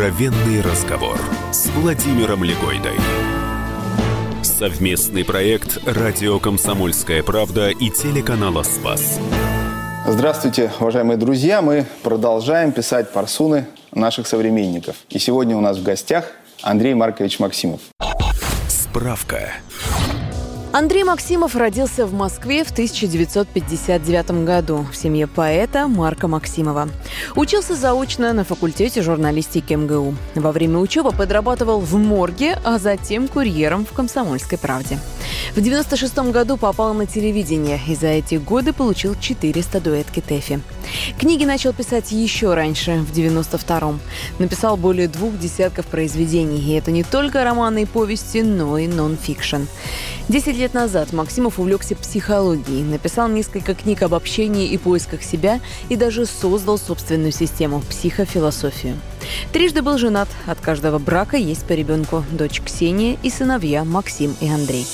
Откровенный разговор с Владимиром Легойдой. Совместный проект «Радио Комсомольская правда» и телеканала «Спас». Здравствуйте, уважаемые друзья. Мы продолжаем писать парсуны наших современников. И сегодня у нас в гостях Андрей Маркович Максимов. Справка. Андрей Максимов родился в Москве в 1959 году в семье поэта Марка Максимова. Учился заочно на факультете журналистики МГУ. Во время учебы подрабатывал в морге, а затем курьером в «Комсомольской правде». В 1996 году попал на телевидение и за эти годы получил четыре статуэтки ТЭФИ. Книги начал писать еще раньше, в 92-м. Написал более двух десятков произведений, и это не только романы и повести, но и нон-фикшн. Десять лет назад Максимов увлекся психологией, написал несколько книг об общении и поисках себя и даже создал собственную систему – психофилософию. Трижды был женат, от каждого брака есть по ребенку – дочь Ксения и сыновья Максим и Андрей.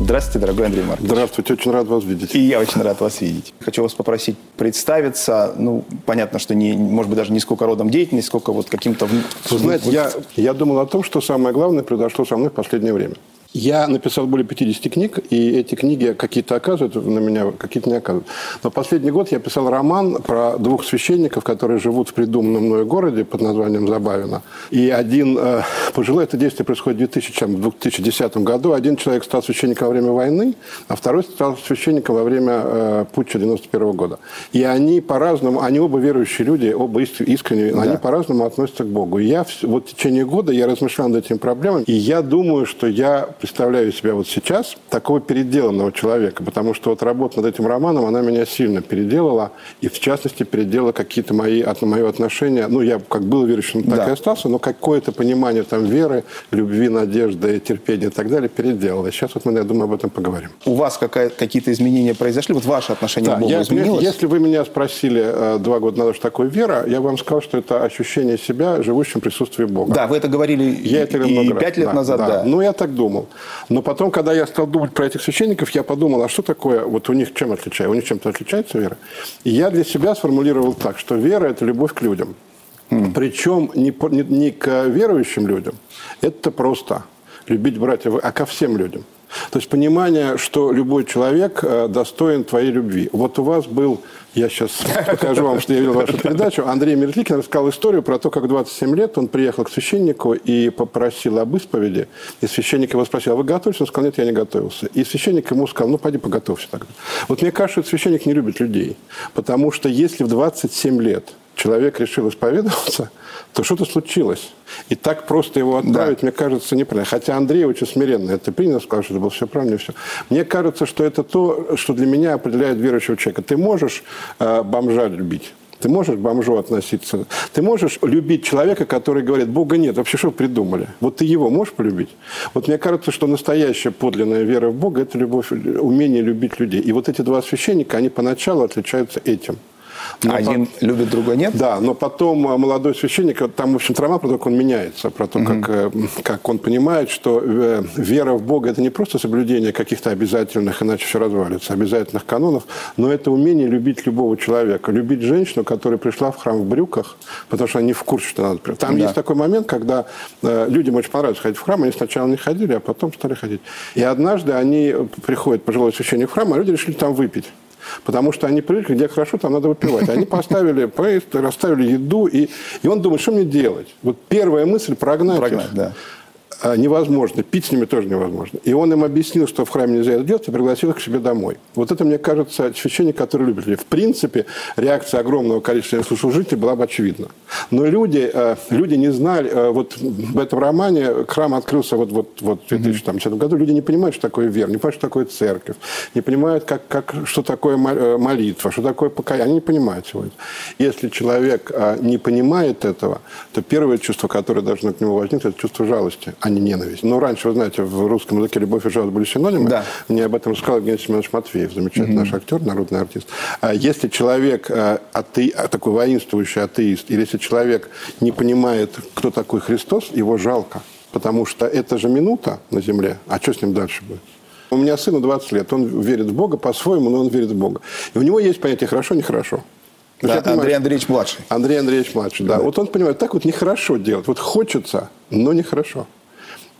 Здравствуйте, дорогой Андрей Маркович. Здравствуйте, очень рад вас видеть. И я очень рад вас видеть. Хочу вас попросить представиться. Ну, понятно, что не, может быть, даже не сколько родом деятельности, сколько вот каким-то... Вы знаете, я, я думал о том, что самое главное произошло со мной в последнее время. Я написал более 50 книг, и эти книги какие-то оказывают на меня, какие-то не оказывают. Но последний год я писал роман про двух священников, которые живут в придуманном мною городе под названием Забавино. И один э, пожилой, это действие происходит в 2000, в 2010 году. Один человек стал священником во время войны, а второй стал священником во время э, путча 91 года. И они по-разному, они оба верующие люди, оба искренние, да. они по-разному относятся к Богу. И я вот в течение года я размышлял над этим проблемами, и я думаю, что я представляю себя вот сейчас такого переделанного человека, потому что вот работа над этим романом, она меня сильно переделала, и в частности переделала какие-то мои, от, мои отношения, ну, я как был верующим, так да. и остался, но какое-то понимание там веры, любви, надежды, терпения и так далее переделала. сейчас вот мы, я думаю, об этом поговорим. У вас какие-то изменения произошли? Вот ваше отношение да, к Богу я, изменилось? Если вы меня спросили э, два года назад, что такое вера, я вам сказал, что это ощущение себя живущим в присутствии Бога. Да, вы это говорили я это и пять лет да, назад, да. да. Ну, я так думал. Но потом, когда я стал думать про этих священников, я подумал, а что такое, вот у них чем отличается? У них чем-то отличается вера? И я для себя сформулировал так, что вера – это любовь к людям. Mm. Причем не, не, не к верующим людям, это просто любить братьев, а ко всем людям. То есть понимание, что любой человек э, достоин твоей любви. Вот у вас был, я сейчас покажу вам, что я видел вашу передачу, Андрей Мертликин рассказал историю про то, как 27 лет он приехал к священнику и попросил об исповеди. И священник его спросил, а вы готовитесь? Он сказал, нет, я не готовился. И священник ему сказал, ну, пойди поготовься тогда. Вот мне кажется, что священник не любит людей. Потому что если в 27 лет человек решил исповедоваться, то что-то случилось. И так просто его отправить, да. мне кажется, неправильно. Хотя Андрей очень смиренно это принял, сказал, что это было все правильно все. Мне кажется, что это то, что для меня определяет верующего человека. Ты можешь э, бомжа любить. Ты можешь к бомжу относиться? Ты можешь любить человека, который говорит, Бога нет, вообще что придумали? Вот ты его можешь полюбить? Вот мне кажется, что настоящая подлинная вера в Бога – это любовь, умение любить людей. И вот эти два священника, они поначалу отличаются этим – но Один по... любит, другой нет? Да, но потом э, молодой священник, там, в общем, роман про то, как он меняется, про то, угу. как, как он понимает, что э, вера в Бога – это не просто соблюдение каких-то обязательных, иначе все развалится, обязательных канонов, но это умение любить любого человека. Любить женщину, которая пришла в храм в брюках, потому что они не в курсе, что надо. Там да. есть такой момент, когда э, людям очень понравилось ходить в храм, они сначала не ходили, а потом стали ходить. И однажды они приходят, пожилой священник в храм, а люди решили там выпить. Потому что они привыкли, где хорошо, там надо выпивать. Они поставили поезд, расставили еду, и, и он думает, что мне делать? Вот первая мысль прогнать, прогнать их. Да. А, невозможно. Пить с ними тоже невозможно. И он им объяснил, что в храме нельзя это делать, и пригласил их к себе домой. Вот это, мне кажется, священник, который любит людей. В принципе, реакция огромного количества служителей была бы очевидна. Но люди, э, люди не знали, э, вот в этом романе храм открылся вот, вот, вот в 2010 году, люди не понимают, что такое вера, не понимают, что такое церковь, не понимают, как, как, что такое э, молитва, что такое покаяние. Они не понимают сегодня. Если человек не понимает этого, то первое чувство, которое должно к нему возникнуть, это чувство жалости, а не ненависть. Ну, раньше, вы знаете, в русском языке любовь и жалость были синонимы. Да. Мне об этом сказал Евгений Семенович Матвеев, замечательный mm-hmm. наш актер, народный артист. А если человек а, ате... А, такой воинствующий атеист, или если человек не понимает, кто такой Христос, его жалко. Потому что это же минута на земле, а что с ним дальше будет? У меня сыну 20 лет, он верит в Бога по-своему, но он верит в Бога. И у него есть понятие «хорошо, нехорошо». Да, Андрей понимаю, Андреевич младший. Андрей Андреевич младший, да. да. Вот он понимает, так вот нехорошо делать. Вот хочется, но нехорошо.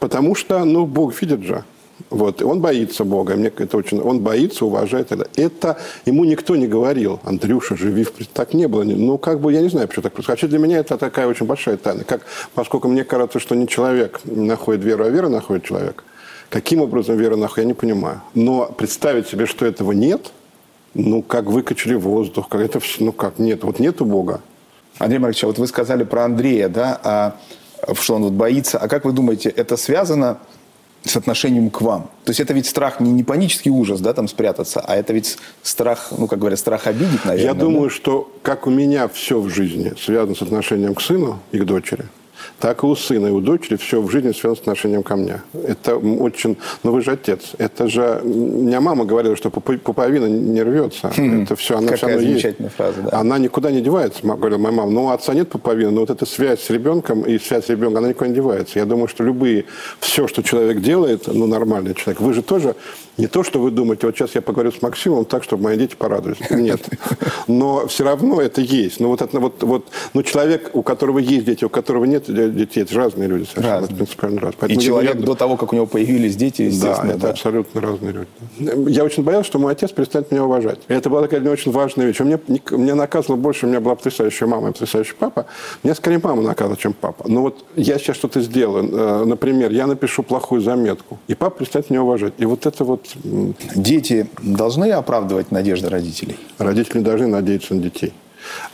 Потому что, ну, Бог видит же. Вот. Он боится Бога. Мне это очень... Он боится, уважает это. Это ему никто не говорил. Андрюша, живи. Так не было. Ну, как бы, я не знаю, почему так происходит. Для меня это такая очень большая тайна. Как, поскольку мне кажется, что не человек находит веру, а вера находит человека. Каким образом вера находит, я не понимаю. Но представить себе, что этого нет, ну, как выкачали воздух, как это все, ну, как, нет, вот нету Бога. Андрей Маркович, а вот вы сказали про Андрея, да, а, что он вот боится. А как вы думаете, это связано с отношением к вам. То есть это ведь страх не, не панический ужас, да, там спрятаться, а это ведь страх, ну, как говорят, страх обидеть, наверное. Я думаю, да? что как у меня все в жизни связано с отношением к сыну и к дочери – так и у сына, и у дочери все в жизни связано с отношением ко мне. Это очень... Ну, вы же отец. Это же... У меня мама говорила, что пуповина не рвется. Хм, это все, она Какая все равно замечательная есть. фраза, да. Она никуда не девается, говорила моя мама. Ну, у отца нет пуповины, но вот эта связь с ребенком и связь с ребенком, она никуда не девается. Я думаю, что любые... Все, что человек делает, ну, нормальный человек. Вы же тоже не то, что вы думаете, вот сейчас я поговорю с Максимом так, чтобы мои дети порадовались. Нет. Но все равно это есть. Ну, вот, это, вот, вот, ну, человек, у которого есть дети, у которого нет детей, это же разные люди совершенно. Разные. Принципиально раз. Поэтому И человек я... до того, как у него появились дети, естественно. Да, это да. абсолютно разные люди. Я очень боялся, что мой отец перестанет меня уважать. И это была такая для меня очень важная вещь. Мне, мне наказывало больше, у меня была потрясающая мама и потрясающий папа. Мне скорее мама наказывала, чем папа. Но вот я сейчас что-то сделаю. Э, например, я напишу плохую заметку, и папа перестанет меня уважать. И вот это вот Дети должны оправдывать надежды родителей? Родители должны надеяться на детей.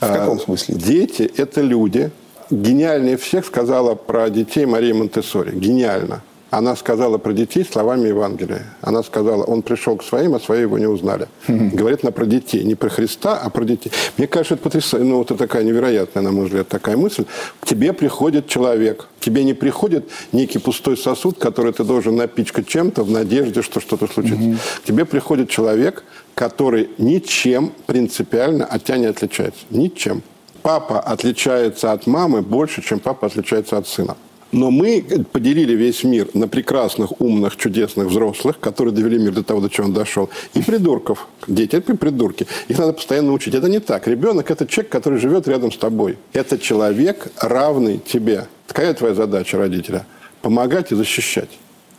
В каком смысле? Дети – это люди. Гениальнее всех сказала про детей Мария Монтессори. Гениально. Она сказала про детей словами Евангелия. Она сказала, он пришел к своим, а свои его не узнали. Говорит она про детей. Не про Христа, а про детей. Мне кажется, это потрясающе. Ну, это такая невероятная, на мой взгляд, такая мысль. К тебе приходит человек. К тебе не приходит некий пустой сосуд, который ты должен напичкать чем-то в надежде, что что-то случится. К тебе приходит человек, который ничем принципиально от тебя не отличается. Ничем. Папа отличается от мамы больше, чем папа отличается от сына. Но мы поделили весь мир на прекрасных, умных, чудесных взрослых, которые довели мир до того, до чего он дошел, и придурков. Дети – это придурки. Их надо постоянно учить. Это не так. Ребенок – это человек, который живет рядом с тобой. Это человек, равный тебе. Какая твоя задача родителя? Помогать и защищать.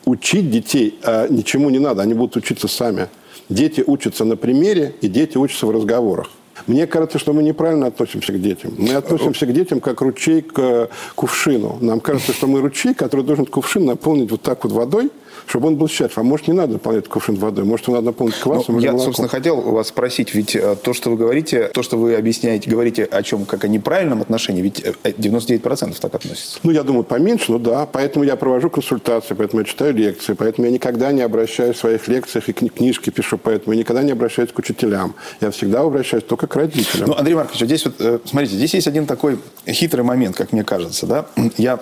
Учить детей а ничему не надо, они будут учиться сами. Дети учатся на примере, и дети учатся в разговорах. Мне кажется, что мы неправильно относимся к детям. Мы относимся к детям как ручей к кувшину. Нам кажется, что мы ручей, который должен кувшин наполнить вот так вот водой, чтобы он был счастлив. А может, не надо наполнять кувшин водой, может, его надо наполнить квасом ну, или Я, молоком. собственно, хотел вас спросить, ведь э, то, что вы говорите, то, что вы объясняете, говорите о чем, как о неправильном отношении, ведь 99% э, так относится. Ну, я думаю, поменьше, ну да. Поэтому я провожу консультации, поэтому я читаю лекции, поэтому я никогда не обращаюсь в своих лекциях и книжки пишу, поэтому я никогда не обращаюсь к учителям. Я всегда обращаюсь только к родителям. Ну, Андрей Маркович, здесь вот, э, смотрите, здесь есть один такой хитрый момент, как мне кажется, да. Я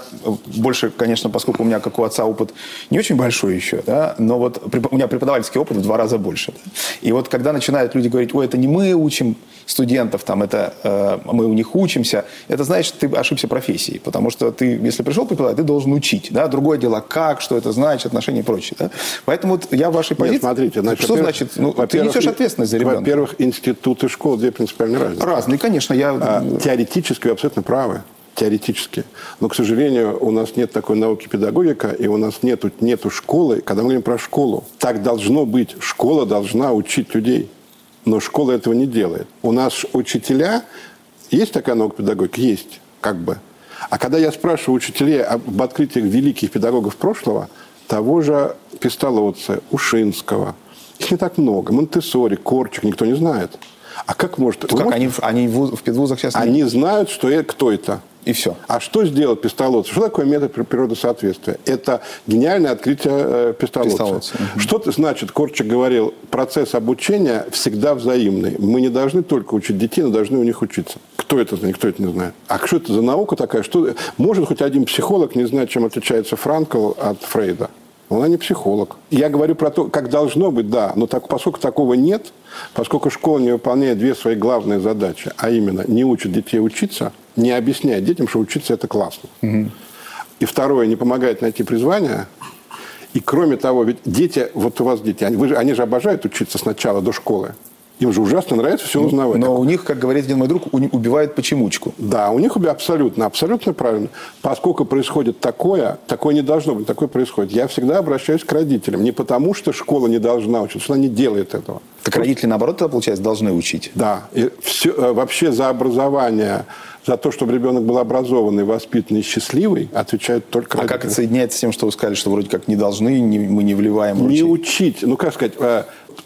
больше, конечно, поскольку у меня, как у отца, опыт не очень большой еще, да, но вот у меня преподавательский опыт в два раза больше. Да. И вот когда начинают люди говорить, ой, это не мы учим студентов, там, это э, мы у них учимся, это значит, ты ошибся профессией, потому что ты, если пришел преподавать, ты должен учить, да, другое дело, как, что это значит, отношения и прочее, да. Поэтому вот я в вашей позиции... Нет, смотрите, значит, что значит, ну, ты несешь ответственность за ребенка. Во-первых, институты и школы две принципиально разные. Разные, конечно, я... А, теоретически вы абсолютно правы теоретически. Но, к сожалению, у нас нет такой науки педагогика, и у нас нету, нету школы. Когда мы говорим про школу, так должно быть. Школа должна учить людей. Но школа этого не делает. У нас учителя... Есть такая наука педагогики? Есть, как бы. А когда я спрашиваю учителей об открытиях великих педагогов прошлого, того же Пестолоца, Ушинского, их не так много, Монтессори, Корчик, никто не знает. А как может... Как может... они, они в педвузах сейчас... Они знают, что это, кто это и все. А что сделал Пестолоцци? Что такое метод природосоответствия? Это гениальное открытие э, Пестолоцци. Угу. Что значит, Корчик говорил, процесс обучения всегда взаимный. Мы не должны только учить детей, но должны у них учиться. Кто это? Никто это не знает. А что это за наука такая? Что... Может хоть один психолог не знать, чем отличается Франкл от Фрейда? Он не психолог. Я говорю про то, как должно быть, да, но так, поскольку такого нет, поскольку школа не выполняет две свои главные задачи, а именно не учит детей учиться, не объясняет детям, что учиться это классно. Угу. И второе, не помогает найти призвание. И кроме того, ведь дети, вот у вас дети, они, вы они же обожают учиться сначала до школы. Им же ужасно нравится все Ну, узнавать. Но у них, как говорит один мой друг, убивает почемучку. Да, у них абсолютно, абсолютно правильно. Поскольку происходит такое, такое не должно быть, такое происходит. Я всегда обращаюсь к родителям. Не потому, что школа не должна учить, что она не делает этого. Так родители, наоборот, получается, должны учить. Да, и все, э, вообще за образование, за то, чтобы ребенок был образованный, воспитанный, счастливый, отвечают только А родители. как это соединяется с тем, что вы сказали, что вроде как не должны, не- мы не вливаем Не учить? ну как сказать,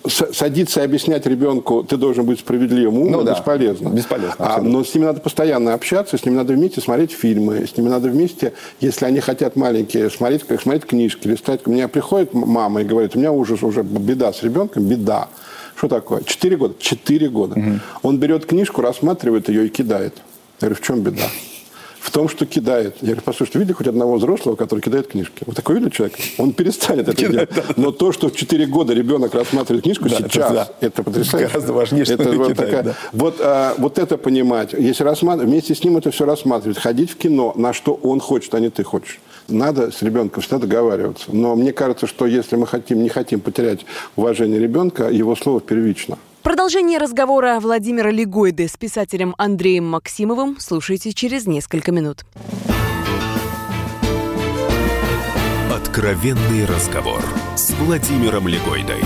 с- садиться и объяснять ребенку, ты должен быть справедливым, умным, Ну да, бесполезно. бесполезно, А, но с ними надо постоянно общаться, с ними надо вместе смотреть фильмы, с ними надо вместе, если они хотят маленькие, смотреть, как смотреть книжки, листать. У меня приходит мама и говорит, у меня ужас, уже беда с ребенком, беда. Что такое? Четыре года. Четыре года. Он берет книжку, рассматривает ее и кидает. Я говорю, в чем беда? В том, что кидает. Я говорю, послушайте, видели хоть одного взрослого, который кидает книжки? Вы такой видели человек? Он перестанет это делать. Но то, что в 4 года ребенок рассматривает книжку Да, это сейчас, да. это, потрясающе. Гораздо важнее, что Это он вот, кидает, такая- да. вот, а, вот это понимать. Если рассматривать, вместе с ним это все рассматривать, ходить в кино, на что он хочет, а не ты хочешь. Надо с ребенком всегда договариваться. Но мне кажется, что если мы хотим, не хотим потерять уважение ребенка, его слово первично. Продолжение разговора Владимира Легойды с писателем Андреем Максимовым слушайте через несколько минут. Откровенный разговор с Владимиром Легойдой.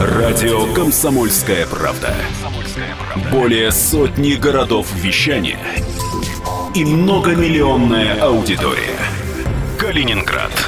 Радио «Комсомольская правда». Более сотни городов вещания и многомиллионная аудитория. Калининград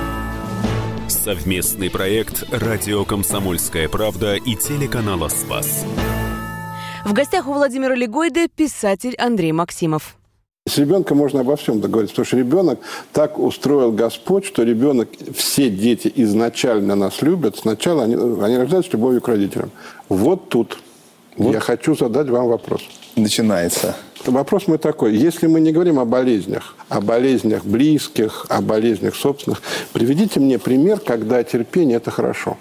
Совместный проект «Радио Комсомольская правда» и телеканала «Спас». В гостях у Владимира Легойды писатель Андрей Максимов. С ребенком можно обо всем договориться, потому что ребенок так устроил Господь, что ребенок, все дети изначально нас любят, сначала они, они рождаются с любовью к родителям. Вот тут я хочу задать вам вопрос. Начинается. Вопрос мой такой. Если мы не говорим о болезнях, о болезнях близких, о болезнях собственных, приведите мне пример, когда терпение – это хорошо.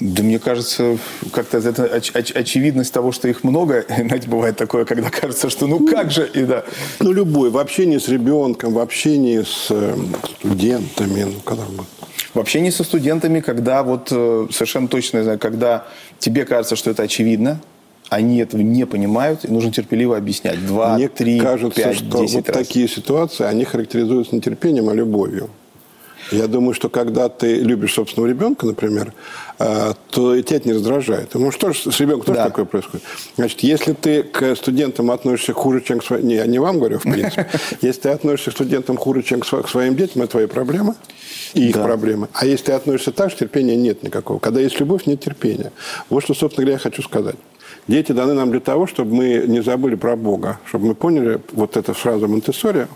Да мне кажется, как-то это оч- оч- очевидность того, что их много, знаете, бывает такое, когда кажется, что ну как же, и да. Ну, любой. В общении с ребенком, в общении с э, студентами, ну, когда мы... В общении со студентами, когда вот э, совершенно точно, знаю, когда тебе кажется, что это очевидно, они этого не понимают, и нужно терпеливо объяснять. Два, Мне три, кажется, пять, что десять вот раз. такие ситуации, они характеризуются не терпением, а любовью. Я думаю, что когда ты любишь собственного ребенка, например, э, то и тебя это не раздражает. Ну что ж, с ребенком тоже Да. такое происходит. Значит, если ты к студентам относишься хуже, чем к своим... Не, я не вам говорю, в принципе. Если ты относишься к студентам хуже, чем к сво- к своим детям, это твои проблемы и их Да. проблемы. А если ты относишься так же, терпения нет никакого. Когда есть любовь, нет терпения. Вот что, собственно говоря, я хочу сказать. Дети даны нам для того, чтобы мы не забыли про Бога, чтобы мы поняли вот эту фразу Монтессори,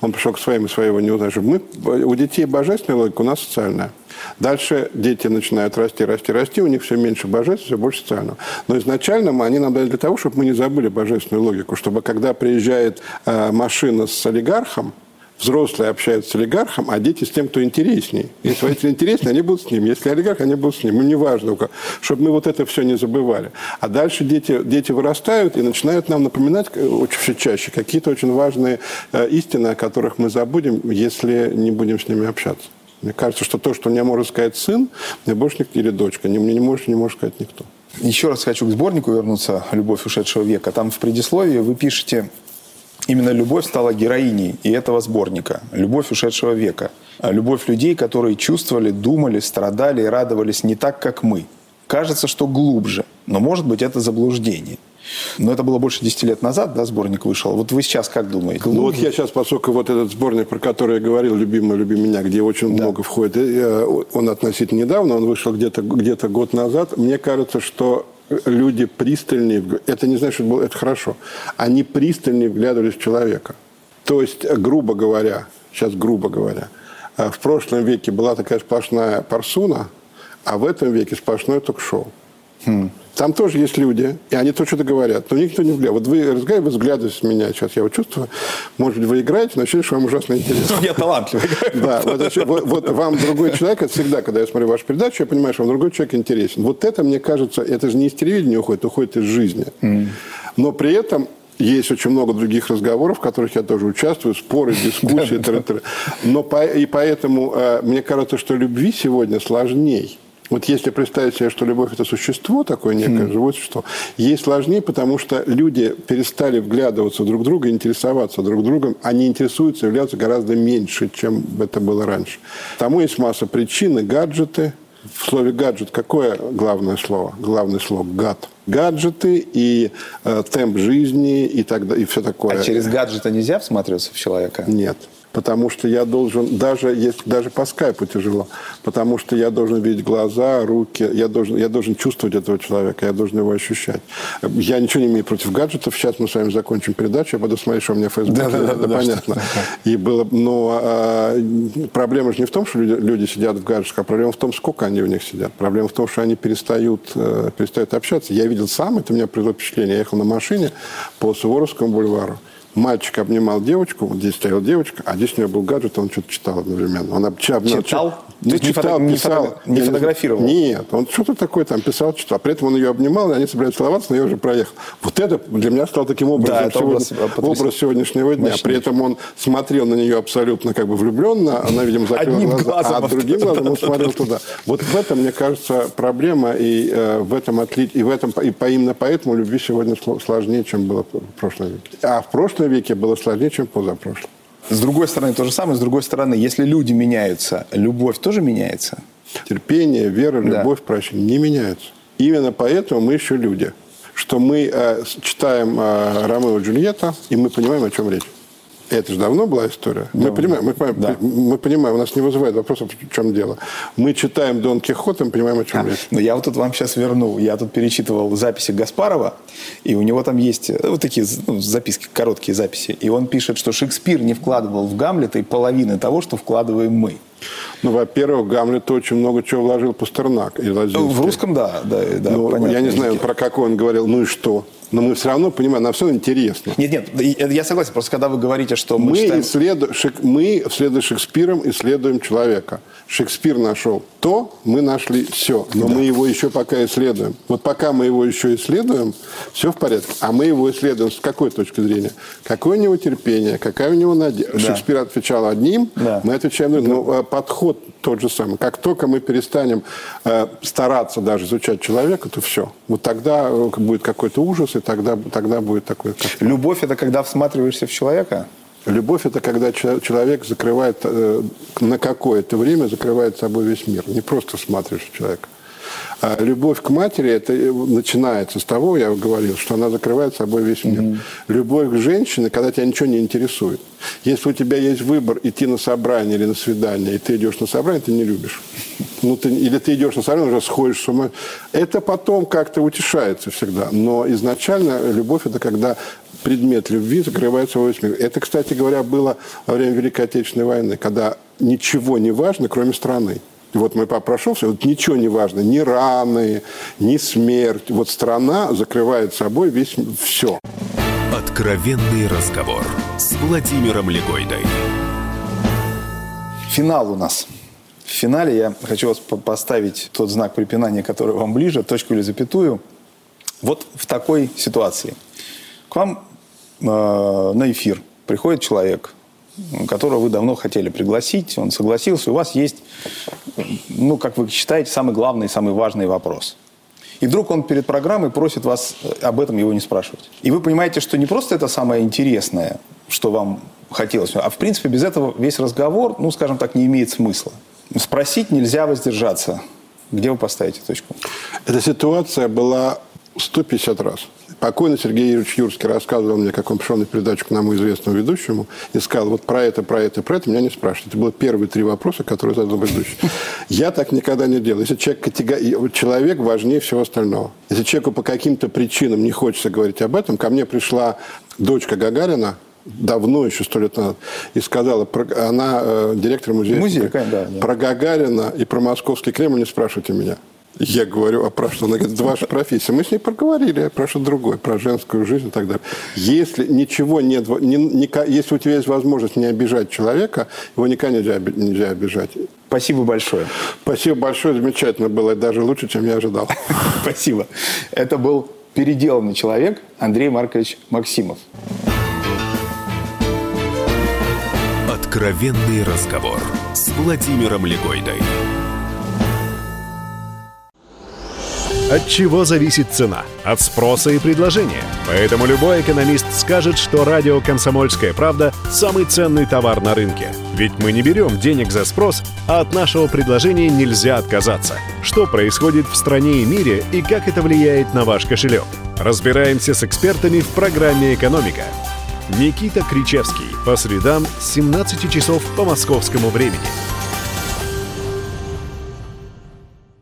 он пришел к своим и своего не чтобы мы, у детей божественная логика, у нас социальная. Дальше дети начинают расти, расти, расти, у них все меньше божественного, все больше социального. Но изначально мы, они нам дали для того, чтобы мы не забыли божественную логику, чтобы когда приезжает э, машина с олигархом, взрослые общаются с олигархом, а дети с тем, кто интересней. Если водитель интереснее, они будут с ним. Если олигарх, они будут с ним. Ну, неважно, у кого. чтобы мы вот это все не забывали. А дальше дети, дети вырастают и начинают нам напоминать э, очень все чаще какие-то очень важные э, истины, о которых мы забудем, если не будем с ними общаться. Мне кажется, что то, что мне может сказать сын, мне больше никто, или дочка, не- мне не может, не может сказать никто. Еще раз хочу к сборнику вернуться «Любовь ушедшего века». Там в предисловии вы пишете, именно любовь стала героиней и этого сборника. Любовь ушедшего века. А Любовь людей, которые чувствовали, думали, страдали и радовались не так, как мы. Кажется, что глубже, но может быть это заблуждение. Но это было больше 10 лет назад, да, сборник вышел. Вот вы сейчас как думаете? Ну вот я сейчас, поскольку вот этот сборник, про который я говорил, «Любимый, люби меня», где очень много входит, э, он относительно недавно, он вышел где-то где год назад, мне кажется, что люди пристальнее, это не значит, что это хорошо, они пристальнее вглядывались в человека. То есть, э, грубо говоря, сейчас грубо говоря, э, в прошлом веке была такая сплошная парсуна, а в этом веке сплошное ток-шоу. Там тоже есть люди, и они то что-то говорят, но никто не взгляд. Вот вы разговариваете, взгляды с меня сейчас, я вот чувствую, может быть, вы играете, но ощущение, что вам ужасно интересно. Я талантливый. Да, вот, вам другой человек, это всегда, когда я смотрю вашу передачу, я понимаю, что вам другой человек интересен. Вот это, мне кажется, это же не из телевидения уходит, уходит из жизни. Но при этом есть очень много других разговоров, в которых я тоже участвую, споры, дискуссии. Но и поэтому э, мне кажется, что любви сегодня сложнее. Вот если представить себе, что любовь – это существо, такое некое mm. живое существо, ей сложнее, потому что люди перестали вглядываться друг в друга, интересоваться друг другом. Они интересуются, являются гораздо меньше, чем это было раньше. Тому есть масса причин, и гаджеты. В слове «гаджет» какое главное слово? Главное слово «гад». Гаджеты и э, темп жизни и, так, и все такое. А через гаджеты нельзя всматриваться в человека? Нет потому что я должен, даже если даже по скайпу тяжело, потому что я должен видеть глаза, руки, я должен, я должен чувствовать этого человека, я должен его ощущать. Я ничего не имею против гаджетов. Сейчас мы с вами закончим передачу, я буду смотреть, что у меня в Фейсбуке. Да, да, да, да, понятно. И было, но а, проблема же не в том, что люди, люди сидят в гаджетах, а проблема в том, сколько они в них сидят. Проблема в том, что они перестают, э, перестают общаться. Я видел сам, это у меня произвело впечатление. Я ехал на машине по Суворовскому бульвару мальчик обнимал девочку, вот здесь стояла девочка, а здесь у нее был гаджет, он что-то читал одновременно. Он читал? читал? Не, не, читал, не, писал, не фотографировал? Нет, он что-то такое там писал, читал. При этом он ее обнимал, и они собирались целоваться, но я уже проехал. Вот это для меня стало таким образом да, сегодня, образ, образ сегодняшнего дня. Мощнейший. При этом он смотрел на нее абсолютно как бы влюбленно, она, видимо, закрыла Одним глаза, глазом, а другим глазом он смотрел туда. Вот в этом, мне кажется, проблема, и э, в этом отлить, и в этом, и по, именно поэтому любви сегодня сложнее, чем было в прошлом веке. А в прошлом веке было сложнее, чем позапрошлом. С другой стороны, то же самое. С другой стороны, если люди меняются, любовь тоже меняется? Терпение, вера, любовь, да. прощение не меняются. Именно поэтому мы еще люди. Что мы э, читаем э, Ромео и Джульетта, и мы понимаем, о чем речь. Это же давно была история. Да. Мы понимаем, мы, понимаем, да. мы понимаем, у нас не вызывает вопросов, в чем дело. Мы читаем Дон Кихота, мы понимаем, о чем а, речь. Но я вот тут вам сейчас верну. Я тут перечитывал записи Гаспарова, и у него там есть э, вот такие ну, записки, короткие записи. И он пишет, что Шекспир не вкладывал в Гамлета и половины того, что вкладываем мы. Ну, во-первых, Гамлет очень много чего вложил Пастернак и. В русском, да. да, да ну, понятно. Я не знаю, про какой он говорил, ну и что? Но мы все равно понимаем, нам все интересно. Нет, нет, я согласен. Просто когда вы говорите, что мы, мы, читаем... исследу... мы вслед Шекспиром исследуем человека. Шекспир нашел то, мы нашли все. Но да. мы его еще пока исследуем. Вот пока мы его еще исследуем, все в порядке. А мы его исследуем с какой точки зрения? Какое у него терпение, какая у него надежда. Да. Шекспир отвечал одним, да. мы отвечаем другим. Но э, подход тот же самый. Как только мы перестанем э, стараться даже изучать человека, то все. Вот тогда э, будет какой-то ужас, и тогда, тогда будет такой... Любовь – это когда всматриваешься в человека? Любовь – это когда человек закрывает, э, на какое-то время закрывает собой весь мир. Не просто смотришь человека. А любовь к матери это э, начинается с того, я говорил, что она закрывает собой весь мир. Mm-hmm. Любовь к женщине, когда тебя ничего не интересует. Если у тебя есть выбор идти на собрание или на свидание, и ты идешь на собрание, ты не любишь. Ну, ты, или ты идешь на собрание, уже сходишь с ума. Это потом как-то утешается всегда. Но изначально любовь это когда предмет любви закрывает свой весь мир. Это, кстати говоря, было во время Великой Отечественной войны, когда ничего не важно, кроме страны. Вот мой папа прошелся, вот ничего не важно, ни раны, ни смерть. Вот страна закрывает собой весь все. Откровенный разговор с Владимиром Легойдой. Финал у нас. В финале я хочу вас поставить тот знак препинания, который вам ближе, точку или запятую. Вот в такой ситуации. К вам на эфир приходит человек, которого вы давно хотели пригласить, он согласился, у вас есть, ну, как вы считаете, самый главный, самый важный вопрос. И вдруг он перед программой просит вас об этом его не спрашивать. И вы понимаете, что не просто это самое интересное, что вам хотелось, а в принципе без этого весь разговор, ну, скажем так, не имеет смысла. Спросить нельзя воздержаться. Где вы поставите точку? Эта ситуация была 150 раз. Покойный Сергей Юрьевич Юрский рассказывал мне, как он пришел на передачу к нам известному ведущему и сказал, вот про это, про это, про это меня не спрашивают. Это были первые три вопроса, которые задал ведущий. Я так никогда не делал. Если человек, категор... человек важнее всего остального. Если человеку по каким-то причинам не хочется говорить об этом, ко мне пришла дочка Гагарина, давно, еще сто лет назад, и сказала, про, она э, директор музея, Музей, да, да. про Гагарина и про Московский Кремль не спрашивайте меня. Я говорю, а про что? Она говорит, это ваша профессия. Мы с ней проговорили про что другое, про женскую жизнь и так далее. Если ничего нет, не, не, если у тебя есть возможность не обижать человека, его никогда нельзя, нельзя обижать. Спасибо большое. Спасибо большое, замечательно было, даже лучше, чем я ожидал. Спасибо. Это был переделанный человек Андрей Маркович Максимов. Откровенный разговор с Владимиром Легойдой. От чего зависит цена? От спроса и предложения. Поэтому любой экономист скажет, что радио «Комсомольская правда» – самый ценный товар на рынке. Ведь мы не берем денег за спрос, а от нашего предложения нельзя отказаться. Что происходит в стране и мире и как это влияет на ваш кошелек? Разбираемся с экспертами в программе «Экономика». Никита Кричевский. По средам с 17 часов по московскому времени.